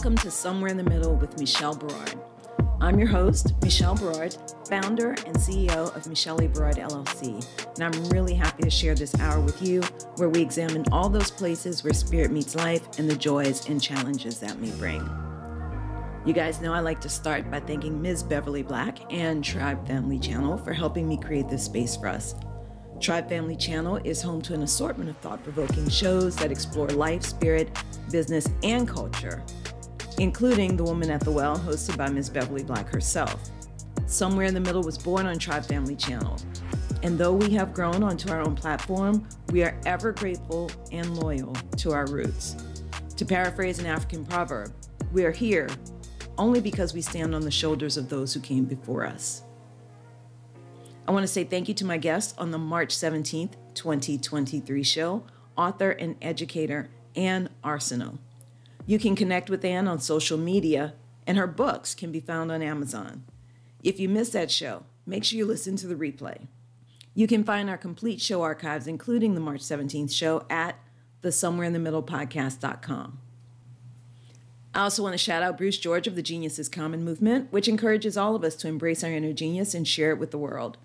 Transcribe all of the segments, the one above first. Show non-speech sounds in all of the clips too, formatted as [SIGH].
Welcome to Somewhere in the Middle with Michelle Berard. I'm your host, Michelle Berard, founder and CEO of Michelle. Berard LLC, and I'm really happy to share this hour with you where we examine all those places where spirit meets life and the joys and challenges that may bring. You guys know I like to start by thanking Ms. Beverly Black and Tribe Family Channel for helping me create this space for us. Tribe Family Channel is home to an assortment of thought provoking shows that explore life, spirit, business, and culture, including The Woman at the Well, hosted by Ms. Beverly Black herself. Somewhere in the Middle was born on Tribe Family Channel. And though we have grown onto our own platform, we are ever grateful and loyal to our roots. To paraphrase an African proverb, we are here only because we stand on the shoulders of those who came before us. I want to say thank you to my guest on the March 17th, 2023 show, author and educator Anne Arsenault. You can connect with Ann on social media, and her books can be found on Amazon. If you missed that show, make sure you listen to the replay. You can find our complete show archives, including the March 17th show, at the Somewhere in the Middle podcast.com. I also want to shout out Bruce George of the Genius is Common movement, which encourages all of us to embrace our inner genius and share it with the world.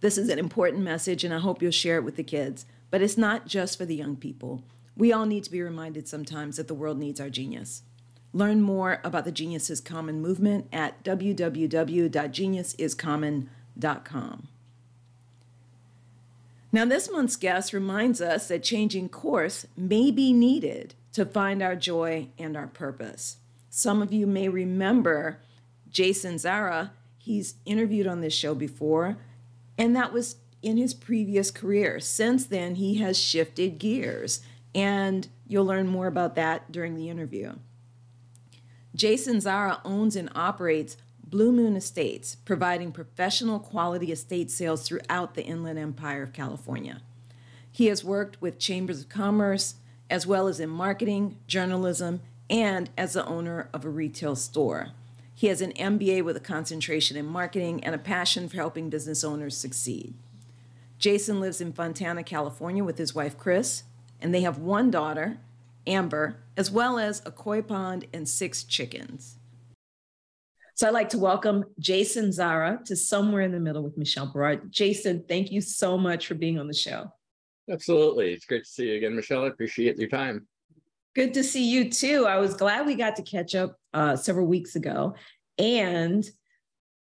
This is an important message, and I hope you'll share it with the kids. But it's not just for the young people. We all need to be reminded sometimes that the world needs our genius. Learn more about the Genius is Common movement at www.geniusiscommon.com. Now, this month's guest reminds us that changing course may be needed to find our joy and our purpose. Some of you may remember Jason Zara. He's interviewed on this show before. And that was in his previous career. Since then, he has shifted gears, and you'll learn more about that during the interview. Jason Zara owns and operates Blue Moon Estates, providing professional quality estate sales throughout the Inland Empire of California. He has worked with chambers of commerce, as well as in marketing, journalism, and as the owner of a retail store. He has an MBA with a concentration in marketing and a passion for helping business owners succeed. Jason lives in Fontana, California with his wife, Kris, and they have one daughter, Amber, as well as a koi pond and six chickens. So I'd like to welcome Jason Zara to Somewhere in the Middle with Michelle Berard. Jason, thank you so much for being on the show. Absolutely. It's great to see you again, Michelle. I appreciate your time. Good to see you too. I was glad we got to catch up uh, several weeks ago. And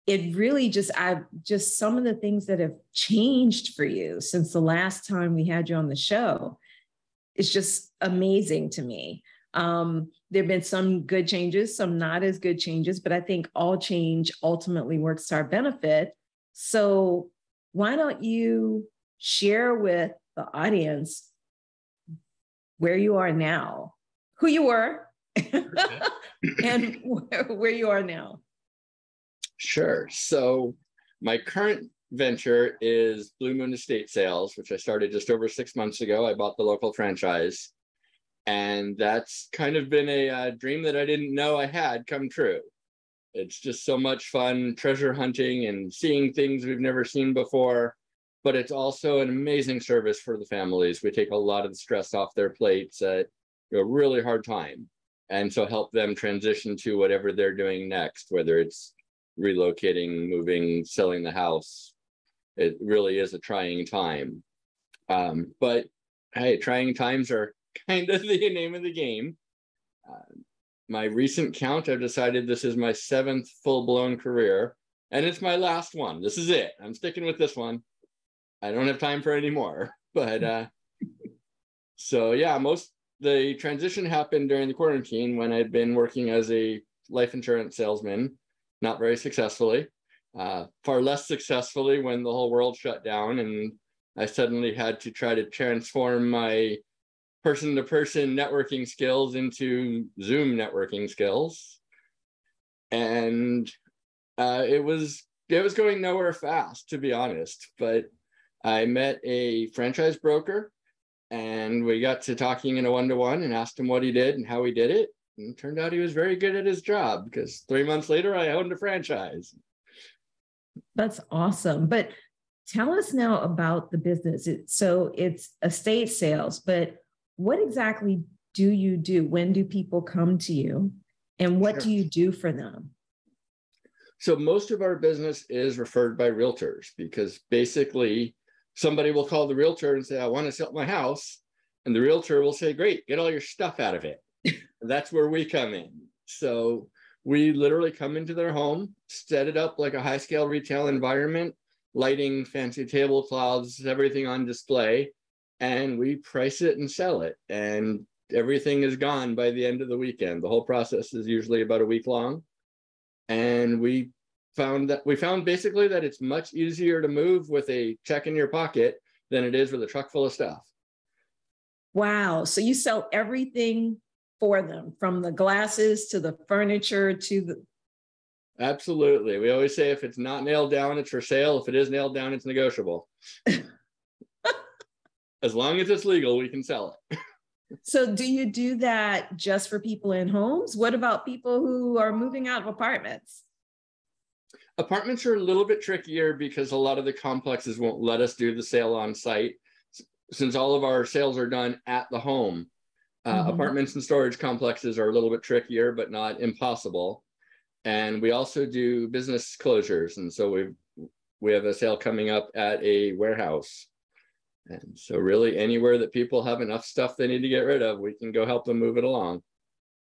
it really just, I've just some of the things that have changed for you since the last time we had you on the show. It's just amazing to me. Um, there have been some good changes, some not as good changes, but I think all change ultimately works to our benefit. So, why don't you share with the audience where you are now, who you were, [LAUGHS] and where, where you are now. Sure. So, my current venture is Blue Moon Estate Sales, which I started just over six months ago. I bought the local franchise. And that's kind of been a uh, dream that I didn't know I had come true. It's just so much fun treasure hunting and seeing things we've never seen before but it's also an amazing service for the families. We take a lot of the stress off their plates at a really hard time. And so help them transition to whatever they're doing next, whether it's relocating, moving, selling the house. It really is a trying time. Um, but hey, trying times are [LAUGHS] kind of the name of the game. Uh, my recent count, I've decided this is my seventh full blown career, and it's my last one. This is it. I'm sticking with this one. I don't have time for any more. [LAUGHS] But uh, so yeah, most the transition happened during the quarantine when I'd been working as a life insurance salesman, not very successfully, uh, far less successfully when the whole world shut down and I suddenly had to try to transform my person to person networking skills into Zoom networking skills. And uh, it was it was going nowhere fast, to be honest. But I met a franchise broker and we got to talking in a one to one and asked him what he did and how he did it. And it turned out he was very good at his job because three months later I owned a franchise. That's awesome. But tell us now about the business. It, so it's estate sales, but what exactly do you do? When do people come to you? And what do you do for them? So most of our business is referred by realtors because basically somebody will call the realtor and say, I want to sell my house. And the realtor will say, Great, get all your stuff out of it. [LAUGHS] that's where we come in. So we literally come into their home, set it up like a high scale retail environment, lighting, fancy tablecloths, everything on display, and we price it and sell it. And everything is gone by the end of the weekend. The whole process is usually about a week long. And we found that we found basically that it's much easier to move with a check in your pocket than it is with a truck full of stuff. Wow. So you sell everything for them from the glasses to the furniture to the. Absolutely. We always say if it's not nailed down, it's for sale. If it is nailed down, it's negotiable. [LAUGHS] as long as it's legal, we can sell it. so, do you do that just for people in homes? What about people who are moving out of apartments? Apartments are a little bit trickier because a lot of the complexes won't let us do the sale on site since all of our sales are done at the home. Uh, mm-hmm. Apartments and storage complexes are a little bit trickier, but not impossible. And we also do business closures, and so we we have a sale coming up at a warehouse. And so, really, anywhere that people have enough stuff they need to get rid of, we can go help them move it along.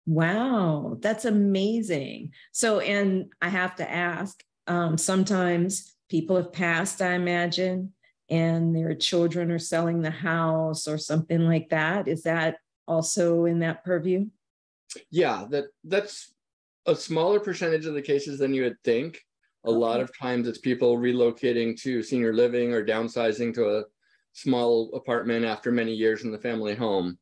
Wow, that's amazing. So, and I have to ask, um, sometimes people have passed, I imagine, and their children are selling the house or something like that. Is that also in that purview? Yeah, that that's a smaller percentage of the cases than you would think. A okay. lot of times it's people relocating to senior living or downsizing to a small apartment after many years in the family home.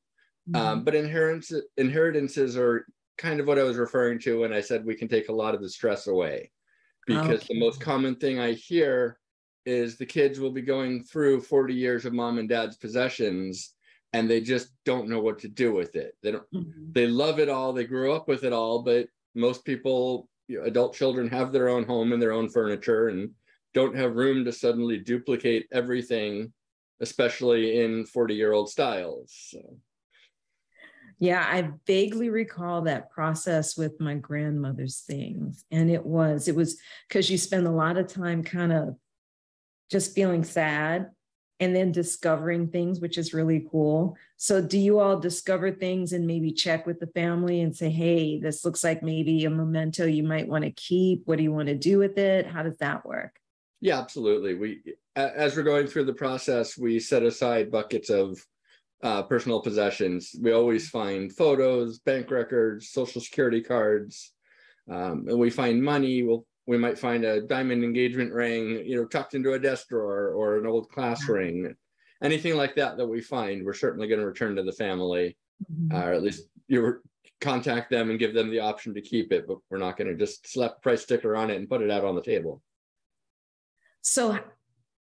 Um, mm-hmm. Um, but inheritance, inheritances are kind of what I was referring to when I said we can take a lot of the stress away because okay. the most common thing I hear is the kids will be going through 40 years of mom and dad's possessions and they just don't know what to do with it. They don't mm-hmm. they love it all, they grew up with it all, but most people, you know, adult children have their own home and their own furniture and don't have room to suddenly duplicate everything, especially in 40-year-old styles. So yeah, I vaguely recall that process with my grandmother's things. And it was, it was because you spend a lot of time kind of just feeling sad and then discovering things, which is really cool. So, do you all discover things and maybe check with the family and say, hey, this looks like maybe a memento you might want to keep? What do you want to do with it? How does that work? Yeah, absolutely. We, as we're going through the process, we set aside buckets of uh, personal possessions. We always find photos, bank records, social security cards, um, and we find money. We'll we might find a diamond engagement ring, you know, tucked into a desk drawer or an old class mm-hmm. ring. Anything like that that we find, we're certainly going to return to the family, mm-hmm. uh, or at least you contact them and give them the option to keep it. But we're not going to just slap a price sticker on it and put it out on the table. So,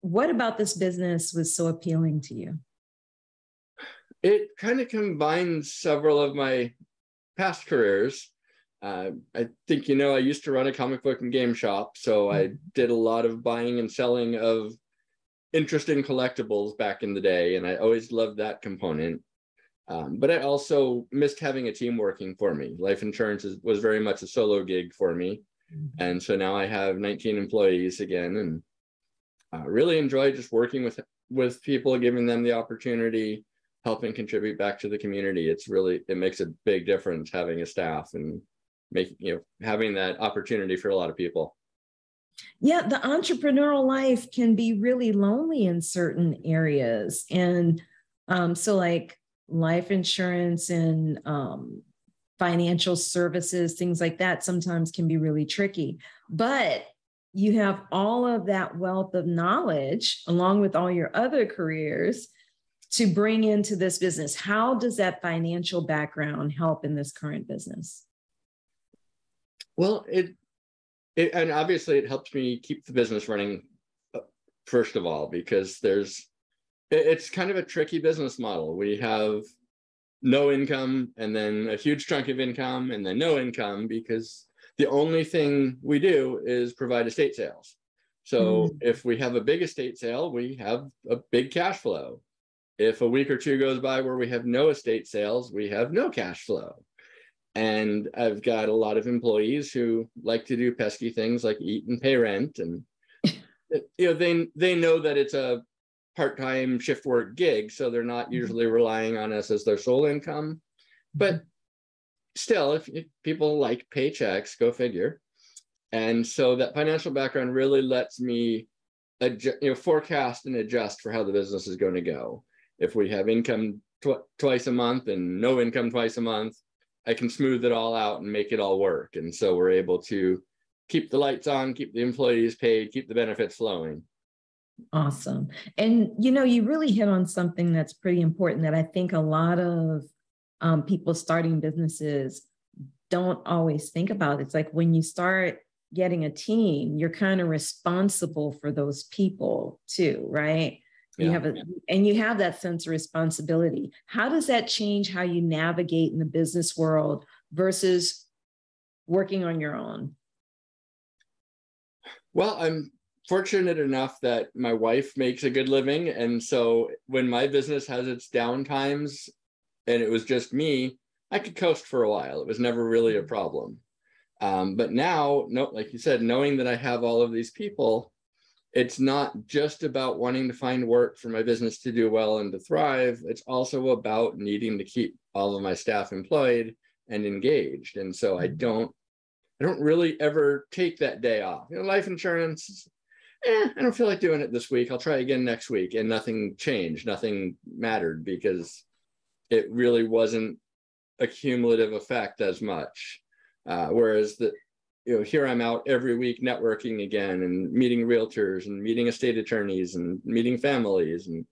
what about this business was so appealing to you? it kind of combines several of my past careers. Uh, I think you know I used to run a comic book and game shop, so I mm-hmm. did a lot of buying and selling of interesting collectibles back in the day, and I always loved that component. Um, but I also missed having a team working for me. Life insurance is, was very much a solo gig for me, mm-hmm. and so now I have 19 employees again, and uh, really enjoy just working with with people, giving them the opportunity helping contribute back to the community it's really it makes a big difference having a staff and making you know having that opportunity for a lot of people yeah the entrepreneurial life can be really lonely in certain areas and um, so like life insurance and um, financial services things like that sometimes can be really tricky but you have all of that wealth of knowledge along with all your other careers to bring into this business? How does that financial background help in this current business? Well, it, it and obviously it helps me keep the business running uh, first of all because there's it, it's kind of a tricky business model. We have no income and then a huge chunk of income and then no income because the only thing we do is provide estate sales. So mm. if we have a big estate sale, we have a big cash flow if a week or two goes by where we have no estate sales, we have no cash flow. And I've got a lot of employees who like to do pesky things like eat and pay rent. And [LAUGHS] you know, they they know that it's a part-time shift work gig, so they're not mm-hmm. usually relying on us as their sole income. But still, if, if people like paychecks, go figure. And so that financial background really lets me adjust, you know, forecast and adjust for how the business is going to go. If we have income tw- twice a month and no income twice a month, I can smooth it all out and make it all work. And so we're able to keep the lights on, keep the employees paid, keep the benefits flowing. Awesome. And you know, you really hit on something that's pretty important that I think a lot of um, people starting businesses don't always think about. It's like when you start getting a team, you're kind of responsible for those people too, right? You have a and you have that sense of responsibility. How does that change how you navigate in the business world versus working on your own? Well i'm fortunate enough that my wife makes a good living. And so when my business has its down times and it was just me i could coast for a while. It was never really a mm-hmm. problem. Um, but now no like you said knowing that i have all of these people it's not just about wanting to find work for my business to do well and to thrive. It's also about needing to keep all of my staff employed and engaged. And so I mm-hmm. don't, I don't really ever take that day off. You know, life insurance, eh, I don't feel like doing it this week. I'll try again next week. And nothing changed, nothing mattered because it really wasn't a cumulative effect as much. Uh, whereas the you know, here I'm out every week networking again and meeting realtors and meeting estate attorneys and meeting families and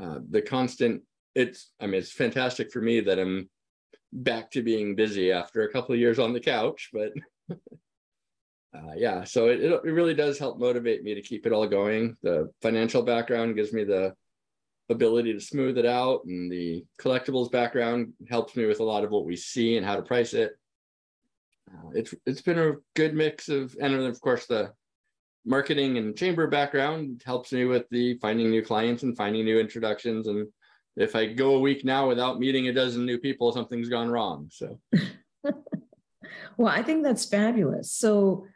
uh, the constant. It's I mean it's fantastic for me that I'm back to being busy after a couple of years on the couch, but [LAUGHS] uh, yeah, so it, it really does help motivate me to keep it all going. The financial background gives me the ability to smooth it out, and the collectibles background helps me with a lot of what we see and how to price it Uh, it's it's been a good mix of, and of course the marketing and chamber background helps me with the finding new clients and finding new introductions. And if I go a week now without meeting a dozen new people, something's gone wrong. So, [LAUGHS] [LAUGHS] well, I think that's fabulous. So,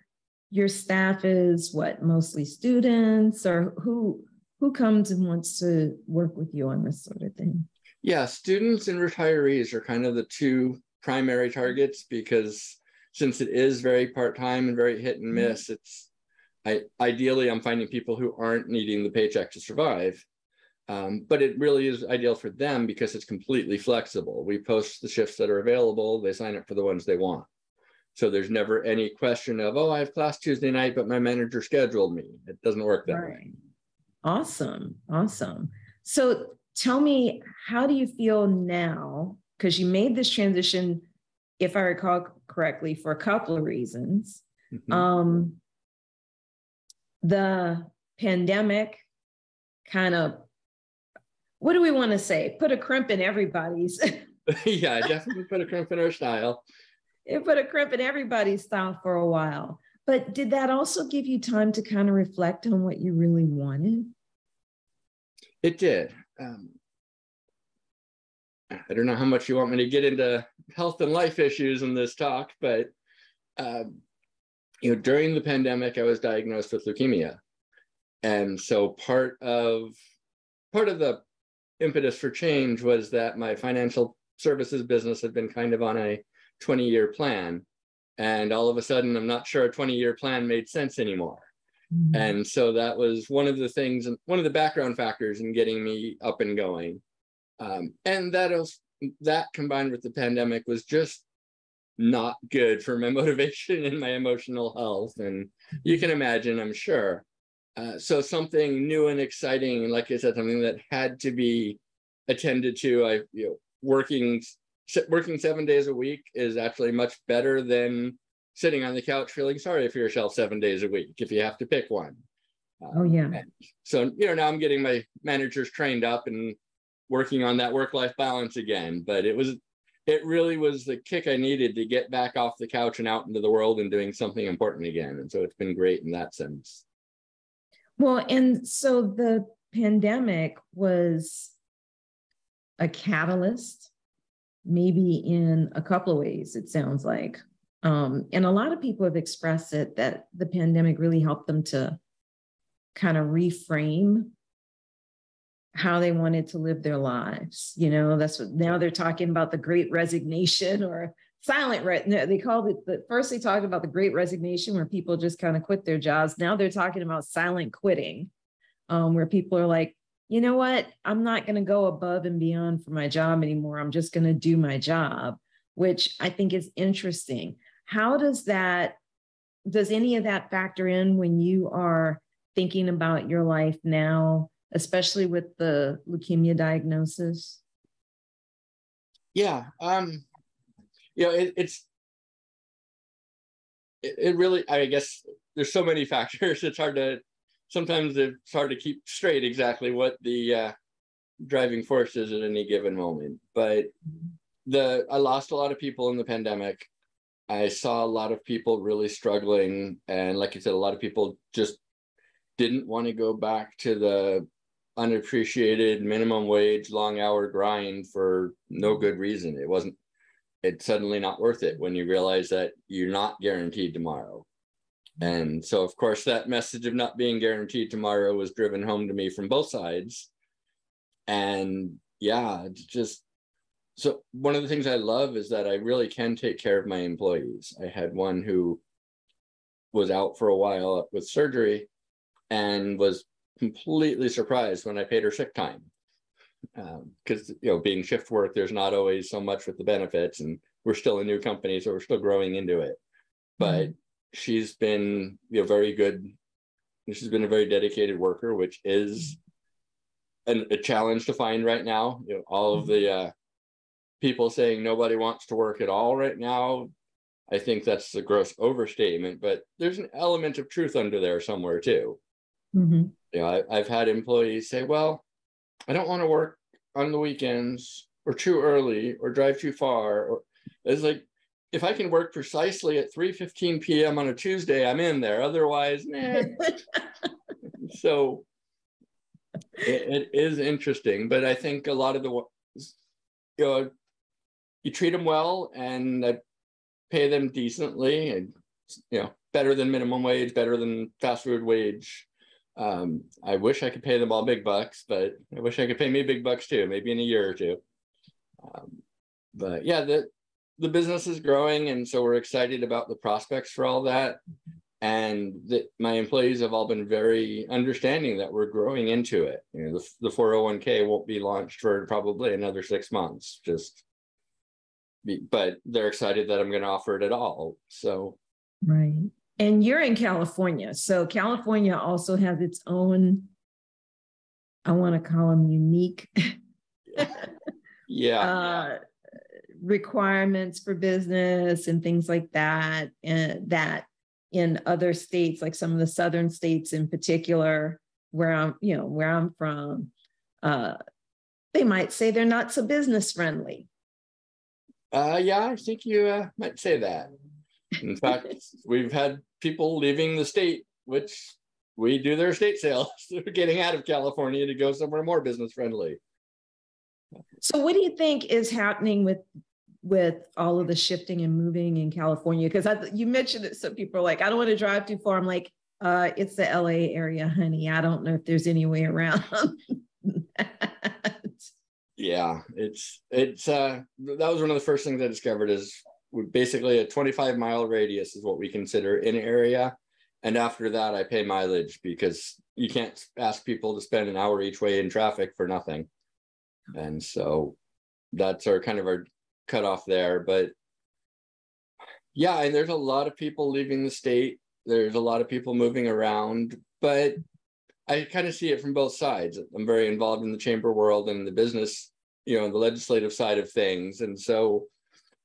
your staff is what mostly students, or who who comes and wants to work with you on this sort of thing? Yeah, students and retirees are kind of the two primary targets because since it is very part-time and very hit and mm-hmm. miss, it's I ideally I'm finding people who aren't needing the paycheck to survive. Um, but it really is ideal for them because it's completely flexible. We post the shifts that are available, they sign up for the ones they want. So there's never any question of, oh, I have class Tuesday night, but my manager scheduled me. It doesn't work that right. way. Awesome. Awesome. So tell me, how do you feel now? Because you made this transition, if I recall correctly for a couple of reasons. Mm-hmm. Um, the pandemic kind of, what do we want to say? Put a crimp in everybody's. [LAUGHS] [LAUGHS] yeah, definitely put a crimp in our style. It put a crimp in everybody's style for a while. But did that also give you time to kind of reflect on what you really wanted? It did. Um, I don't know how much you want me to get into health and life issues in this talk, but um, you know, during the pandemic, I was diagnosed with leukemia, and so part of part of the impetus for change was that my financial services business had been kind of on a 20 year plan, and all of a sudden, I'm not sure a 20 year plan made sense anymore. Mm-hmm. And so that was one of the things, and one of the background factors in getting me up and going. Um, and that was that combined with the pandemic was just not good for my [LAUGHS] motivation and my emotional health. And you can imagine, I'm sure. Uh, so something new and exciting, like I said, something that had to be attended to. I, you know, working working seven days a week is actually much better than sitting on the couch feeling sorry for yourself seven days a week if you have to pick one. oh yeah. so you know now I'm getting my managers trained up and working on that work life balance again. But it was, it really was the kick I needed to get back off the couch and out into the world and doing something important again. And so it's been great in that sense. Well, and so the pandemic was a catalyst, maybe in a couple of ways, it sounds like. Um, and a lot of people have expressed it that the pandemic really helped them to kind of reframe how they wanted to live their lives. You know, that's what now they're talking about the great resignation or silent re- they called it the first they talked about the great resignation where people just kind of quit their jobs. Now they're talking about silent quitting, um, where people are like, you know what, I'm not going to go above and beyond for my job anymore. I'm just going to do my job, which I think is interesting. How does that does any of that factor in when you are thinking about your life now? Especially with the leukemia diagnosis? Yeah, um, you know, it, it's it, it really. I guess there's so many [LAUGHS] factors. It's hard to sometimes it's hard to keep straight exactly what the uh, driving force is at any given moment. But the I lost a lot of people in the pandemic. I saw a lot of people really struggling, and like you said, a lot of people just didn't want to go back to the unappreciated minimum wage, long hour grind for no good reason. It wasn't, it's suddenly not worth it when you realize that you're not guaranteed tomorrow. And so, of course, that message of not being guaranteed tomorrow was driven home to me from both sides. And yeah, it's just so one of the things I love is that I really can take care of my employees. I had one who was out for a while with surgery and was completely surprised when I paid her sick time. Because, um, you know, being shift work, there's not always so much with the benefits, and we're still a new company, so we're still growing into it. But mm-hmm. she's been, you know, very good. She's been a very dedicated worker, which is an, a challenge to find right now. You know, all of the uh, people saying nobody wants to work at all right now. I think that's a gross overstatement, but there's an element of truth under there somewhere too. Mm-hmm you know, I, have had employees say, well, I don't want to work on the weekends or too early or drive too far. Or it's like, if I can work precisely at 3.15 p.m. on a Tuesday, I'm in there. Otherwise, nah. [LAUGHS] so it, it is interesting, but I think a lot of the, you know, you treat them well and I pay them decently and, you know, better than minimum wage, better than fast food wage um, I wish I could pay them all big bucks, but I wish I could pay me big bucks too, maybe in a year or two. Um, but yeah, the the business is growing, and so we're excited about the prospects for all that. And that my employees have all been very understanding that we're growing into it. You know, the, the 401k won't be launched for probably another six months. Just, be, but they're excited that I'm going to offer it at all. So, right and you're in California. So California also has its own, I want to call them unique. yeah. [LAUGHS] Uh, requirements for business and things like that. And that in other states, like some of the southern states in particular, where I'm, you know, where I'm from, uh, they might say they're not so business friendly. Uh, yeah, I think you uh, might say that. In fact, [LAUGHS] we've had people leaving the state, which we do their state sales. [LAUGHS] They're getting out of California to go somewhere more business friendly. So, what do you think is happening with with all of the shifting and moving in California? Because you mentioned that some people are like, I don't want to drive too far. I'm like, uh, it's the LA area, honey. I don't know if there's any way around. [LAUGHS] yeah, it's it's uh that was one of the first things I discovered is basically a 25 mile radius is what we consider in area. And after that, I pay mileage because you can't ask people to spend an hour each way in traffic for nothing. And so that's our kind of our cutoff there. But yeah, and there's a lot of people leaving the state. There's a lot of people moving around, but I kind of see it from both sides. I'm very involved in the chamber world and the business, you know, the legislative side of things. And so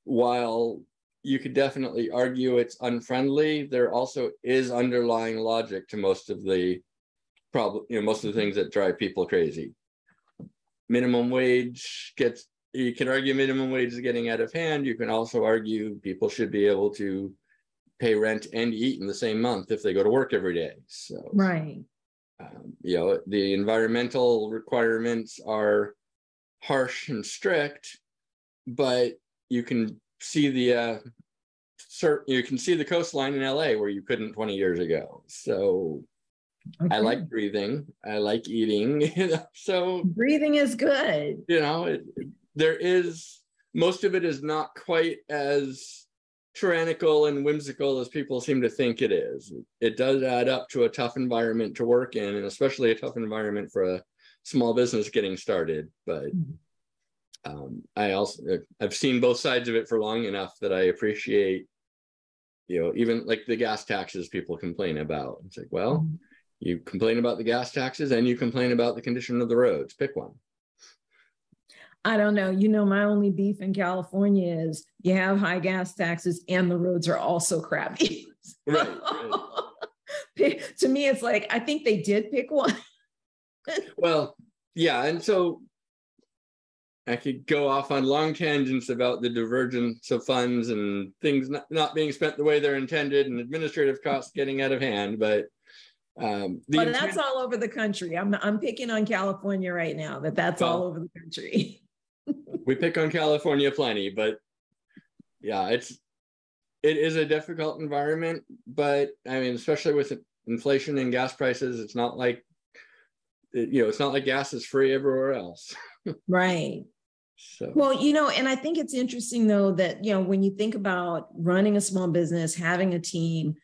while you could definitely argue it's unfriendly, there also is underlying logic to most of the problem, you know, most of the things that drive people crazy. Minimum wage gets, you can argue minimum wage is getting out of hand. You can also argue people should be able to pay rent and eat in the same month if they go to work every day. So, right. Um, you know, the environmental requirements are harsh and strict, but you can see the uh, you can see the coastline in LA where you couldn't 20 years ago. So okay. I like breathing. I like eating. [LAUGHS] so breathing is good. You know, it, there is most of it is not quite as tyrannical and whimsical as people seem to think it is. It does add up to a tough environment to work in, and especially a tough environment for a small business getting started. But mm-hmm. Um, I also I've seen both sides of it for long enough that I appreciate, you know, even like the gas taxes people complain about. It's like, well, mm-hmm. you complain about the gas taxes and you complain about the condition of the roads. Pick one. I don't know. You know, my only beef in California is you have high gas taxes and the roads are also crappy. [LAUGHS] Right. right. [LAUGHS] to me, it's like I think they did pick one. [LAUGHS] well, yeah, and so I could go off on long tangents about the divergence of funds and things not, not being spent the way they're intended and administrative costs getting out of hand, but um, but intent- that's all over the country. I'm I'm picking on California right now. That that's well, all over the country. [LAUGHS] we pick on California plenty, but yeah, it's it is a difficult environment. But I mean, especially with inflation and gas prices, it's not like you know, it's not like gas is free everywhere else. [LAUGHS] right. So. Well, you know, and I think it's interesting though that, you know, when you think about running a small business, having a team,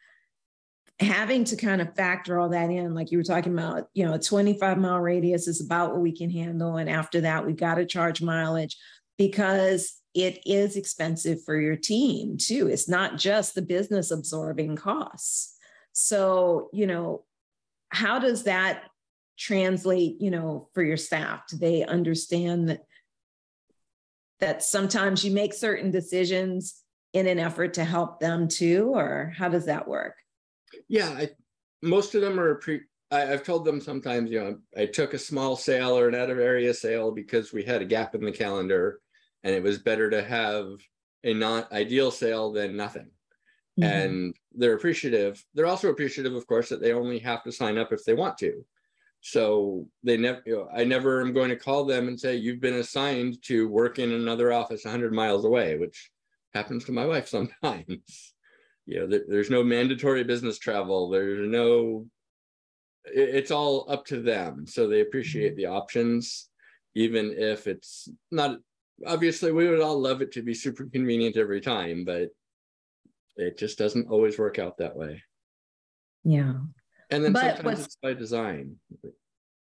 having to kind of factor all that in, like you were talking about, you know, a 25 mile radius is about what we can handle. And after that, we've got to charge mileage because it is expensive for your team too. It's not just the business absorbing costs. So, you know, how does that translate, you know, for your staff? Do they understand that that sometimes you make certain decisions in an effort to help them too, or how does that work? Yeah, I, most of them are pre. I, have told them sometimes, you know, I took a small sale or an out of area sale because we had a gap in the calendar, and it was better to have a not ideal sale than nothing. Mm-hmm. And they're appreciative. They're also appreciative, of course, that they only have to sign up if they want to. So they never, you know, I never am going to call them and say, you've been assigned to work in another office 100 miles away, which happens to my wife [LAUGHS] sometimes you know, there, there's no mandatory business travel. There's no, it, it's all up to them. So they appreciate mm-hmm. the options, even if it's not, obviously we would all love it to be super convenient every time, but it just doesn't always work out that way. Yeah. And then but sometimes it's by design.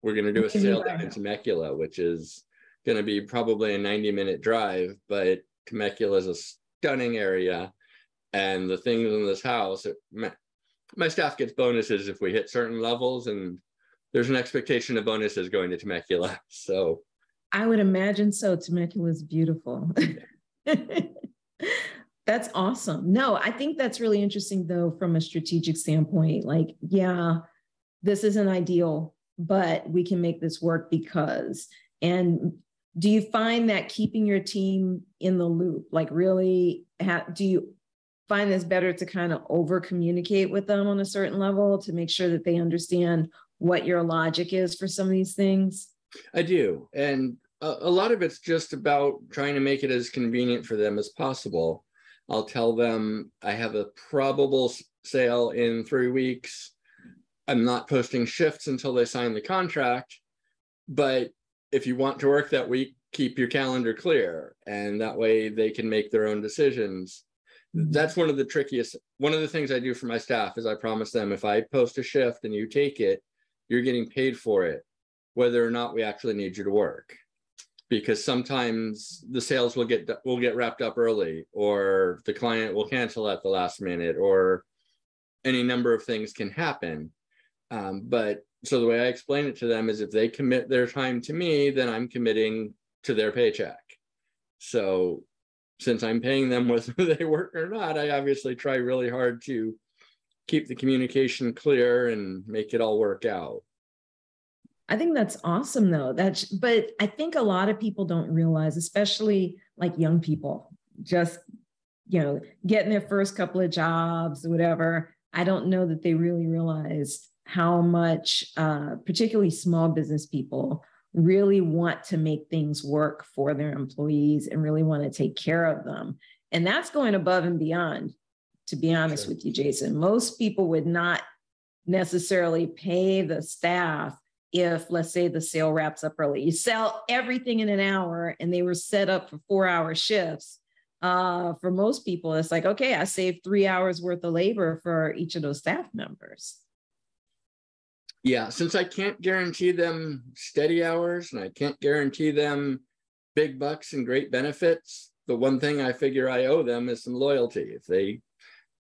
We're going to do a sale down in Temecula, which is going to be probably a 90 minute drive, but Temecula is a stunning area. And the things in this house it, my, my, staff gets bonuses if we hit certain levels and there's an expectation of bonuses going to temecula [LAUGHS] so. I would imagine so. Temecula is beautiful [LAUGHS] that's awesome no i think that's really interesting though from a strategic standpoint like yeah this isn't ideal but we can make this work because and do you find that keeping your team in the loop like really ha- do you find this better to kind of over communicate with them on a certain level to make sure that they understand what your logic is for some of these things? I do. And a, a lot of it's just about trying to make it as convenient for them as possible. I'll tell them I have a probable sale in three weeks. I'm not posting shifts until they sign the contract. But if you want to work that week, keep your calendar clear. And that way they can make their own decisions mm-hmm. that's one of the trickiest one of the things i do for my staff is i promise them if i post a shift and you take it you're getting paid for it whether or not we actually need you to work because sometimes the sales will get will get wrapped up early or the client will cancel at the last minute or any number of things can happen um, but so the way i explain it to them is if they commit their time to me then i'm committing to their paycheck so since I'm paying them [LAUGHS] whether they work or not, I obviously try really hard to keep the communication clear and make it all work out. I think that's awesome though. That's but I think a lot of people don't realize, especially like young people, just you know, getting their first couple of jobs, whatever. I don't know that they really realize how much, uh, particularly small business people, really want to make things work for their employees and really want to take care of them. And that's going above and beyond, to be honest sure. with you, Jason. Most people would not necessarily pay the staff if, let's say, the sale wraps up early. You sell everything in an hour and they were set up for four hour shifts. Uh, for most people, it's like, okay, I saved three hours worth of labor for each of those staff members. Yeah, since I can't guarantee them steady hours and I can't guarantee them big bucks and great benefits, the one thing I figure I owe them is some loyalty. If they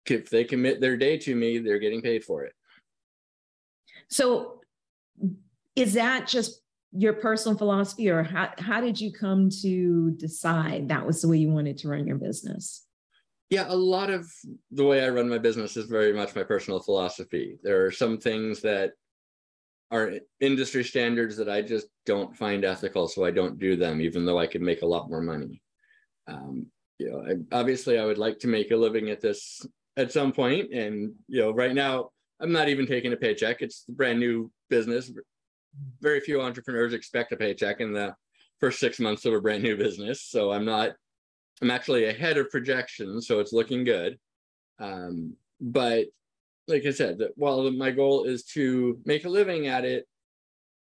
if they commit their day to me, they're getting paid for it. So is that just your personal philosophy or how, how did you come to decide that was the way you wanted to run your business? Yeah, a lot of the way I run my business is very much my personal philosophy. There are some things that are industry standards that I just don't find ethical, so I don't do them, even though I could make a lot more money. Um, you know, I, obviously, I would like to make a living at this at some point, and you know, right now I'm not even taking a paycheck. It's a brand new business. Very few entrepreneurs expect a paycheck in the first six months of a brand new business, so I'm not. I'm actually ahead of projections, so it's looking good. Um, but like I said, while my goal is to make a living at it,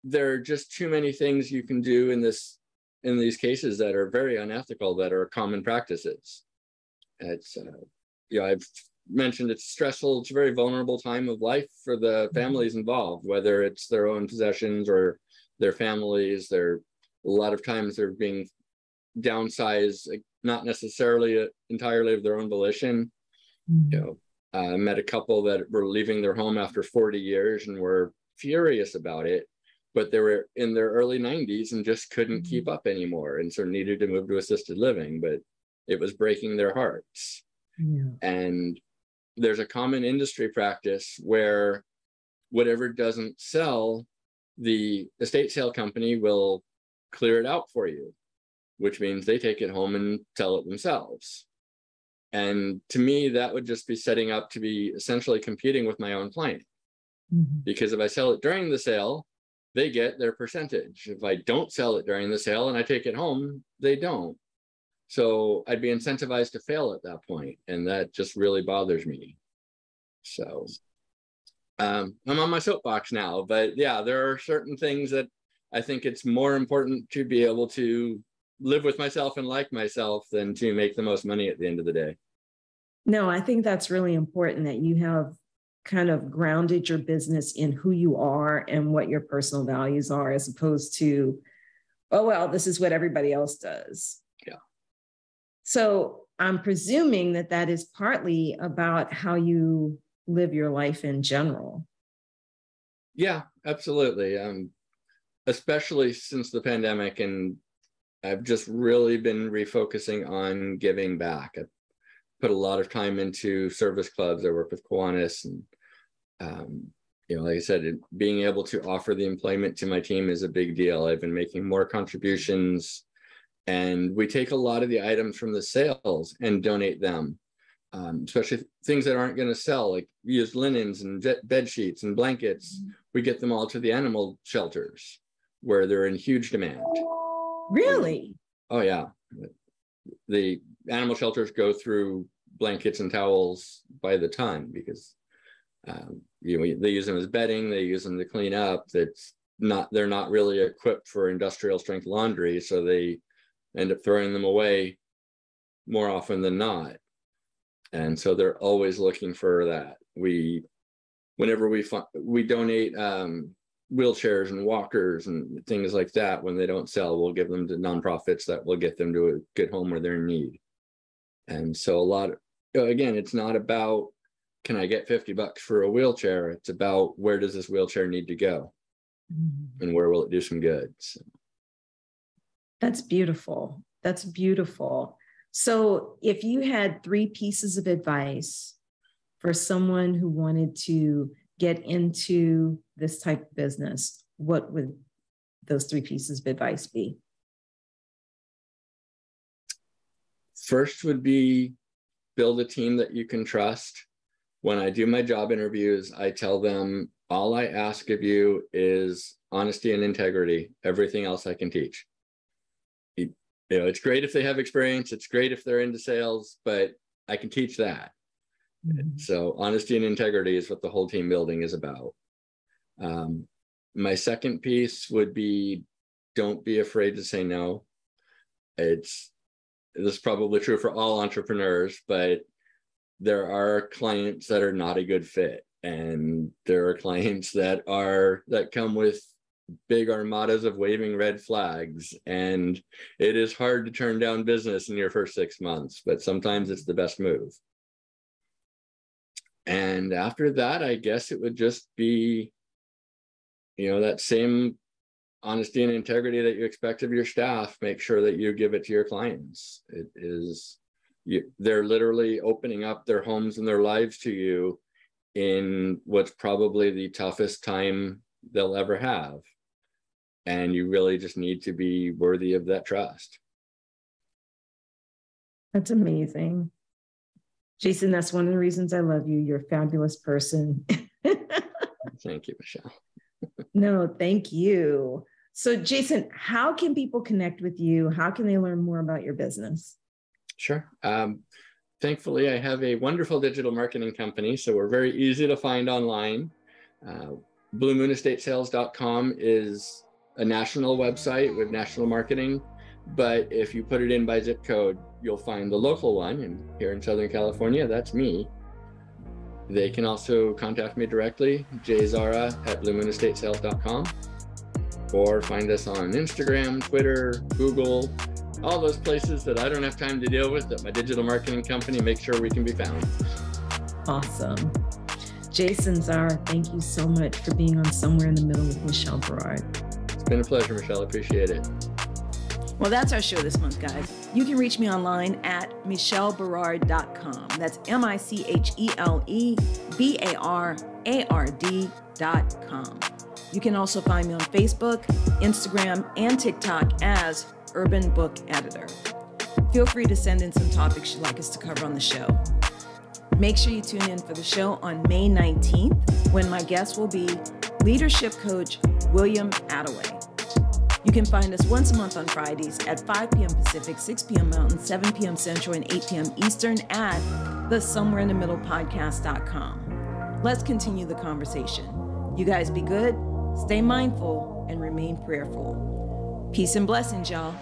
there are just too many things you can do in this in these cases that are very unethical that are common practices. It's uh, you know I've mentioned it's stressful. It's a very vulnerable time of life for the mm-hmm. families involved, whether it's their own possessions or their families. They're a lot of times they're being downsized, not necessarily entirely of their own volition. Mm-hmm. You know, I uh, met a couple that were leaving their home after 40 years and were furious about it, but they were in their early 90s and just couldn't mm-hmm. keep up anymore and so needed to move to assisted living, but it was breaking their hearts. Yeah. And there's a common industry practice where whatever doesn't sell, the estate sale company will clear it out for you, which means they take it home and sell it themselves. And to me, that would just be setting up to be essentially competing with my own client. Mm-hmm. Because if I sell it during the sale, they get their percentage. If I don't sell it during the sale and I take it home, they don't. So I'd be incentivized to fail at that point, and that just really bothers me. So um, I'm on my soapbox now, but yeah, there are certain things that I think it's more important to be able to live with myself and like myself than to make the most money at the end of the day. No, I think that's really important that you have kind of grounded your business in who you are and what your personal values are, as opposed to, oh, well, this is what everybody else does. So I'm presuming that that is partly about how you live your life in general. Yeah, absolutely. Um, especially since the pandemic and I've just really been refocusing on giving back. I put a lot of time into service clubs. I work with Kiwanis and um, you know, like I said, being able to offer the employment to my team is a big deal. I've been making more contributions and we take a lot of the items from the sales and donate them, um, especially things that aren't going to sell, like used linens and bed sheets and blankets. Mm-hmm. We get them all to the animal shelters where they're in huge demand. Really? Oh yeah. The animal shelters go through blankets and towels by the ton because um, you know they use them as bedding, they use them to clean up. That's not they're not really equipped for industrial strength laundry, so they end up throwing them away more often than not. And so they're always looking for that. We, whenever we find, we donate um, wheelchairs and walkers and things like that when they don't sell we'll give them to nonprofits that will get them to a good home where they're in need and so a lot of again it's not about can i get 50 bucks for a wheelchair it's about where does this wheelchair need to go mm-hmm. and where will it do some good so. That's beautiful that's beautiful so if you had three pieces of advice for someone who wanted to get into this type of business, what would those three pieces of advice be? First would be build a team that you can trust. when I do my job interviews, I tell them all I ask of you is honesty and integrity. Everything else I can teach. You know, it's great if they have experience, it's great if they're into sales, but I can teach that. Mm-hmm. So, honesty and integrity is what the whole team building is about. Um, my second piece would be don't be afraid to say no. It's this is probably true for all entrepreneurs, but there are clients that are not a good fit and there are clients that are that come with big armadas of waving red flags and it is hard to turn down business in your first 6 months but sometimes it's the best move. And after that i guess it would just be you know that same honesty and integrity that you expect of your staff. Make sure that you give it to your clients. It is you, they're literally opening up their homes and their lives to you in what's probably the toughest time they'll ever have and you really just need to be worthy of that trust that's amazing jason that's one of the reasons i love you you're a fabulous person [LAUGHS] thank you michelle no thank you so, Jason, how can people connect with you? How can they learn more about your business? Sure. Um, thankfully, I have a wonderful digital marketing company, so we're very easy to find online. Uh, BlueMoonEstateSales.com is a national website with national marketing, but if you put it in by zip code, you'll find the local one. And here in Southern California, that's me. They can also contact me directly, jzara at BlueMoonEstateSales.com or find us on Instagram, Twitter, Google, all those places that I don't have time to deal with that my digital marketing company makes sure we can be found. Awesome. Jason Zara, thank you so much for being on Somewhere in the Middle with Michelle Barard. It's been a pleasure, Michelle. Appreciate it. Well, that's our show this month, guys. You can reach me online at michellebarard.com. That's M I C H E L E B A R A R D.com. You can also find me on Facebook, Instagram, and TikTok as Urban Book Editor. Feel free to send in some topics you'd like us to cover on the show. Make sure you tune in for the show on May 19th when my guest will be leadership coach William Attaway. You can find us once a month on Fridays at 5 p.m. Pacific, 6 p.m. Mountain, 7 p.m. Central, and 8 p.m. Eastern at the Somewhere in the Middle podcast.com. Let's continue the conversation. You guys be good. Stay mindful and remain prayerful. Peace and blessings, y'all.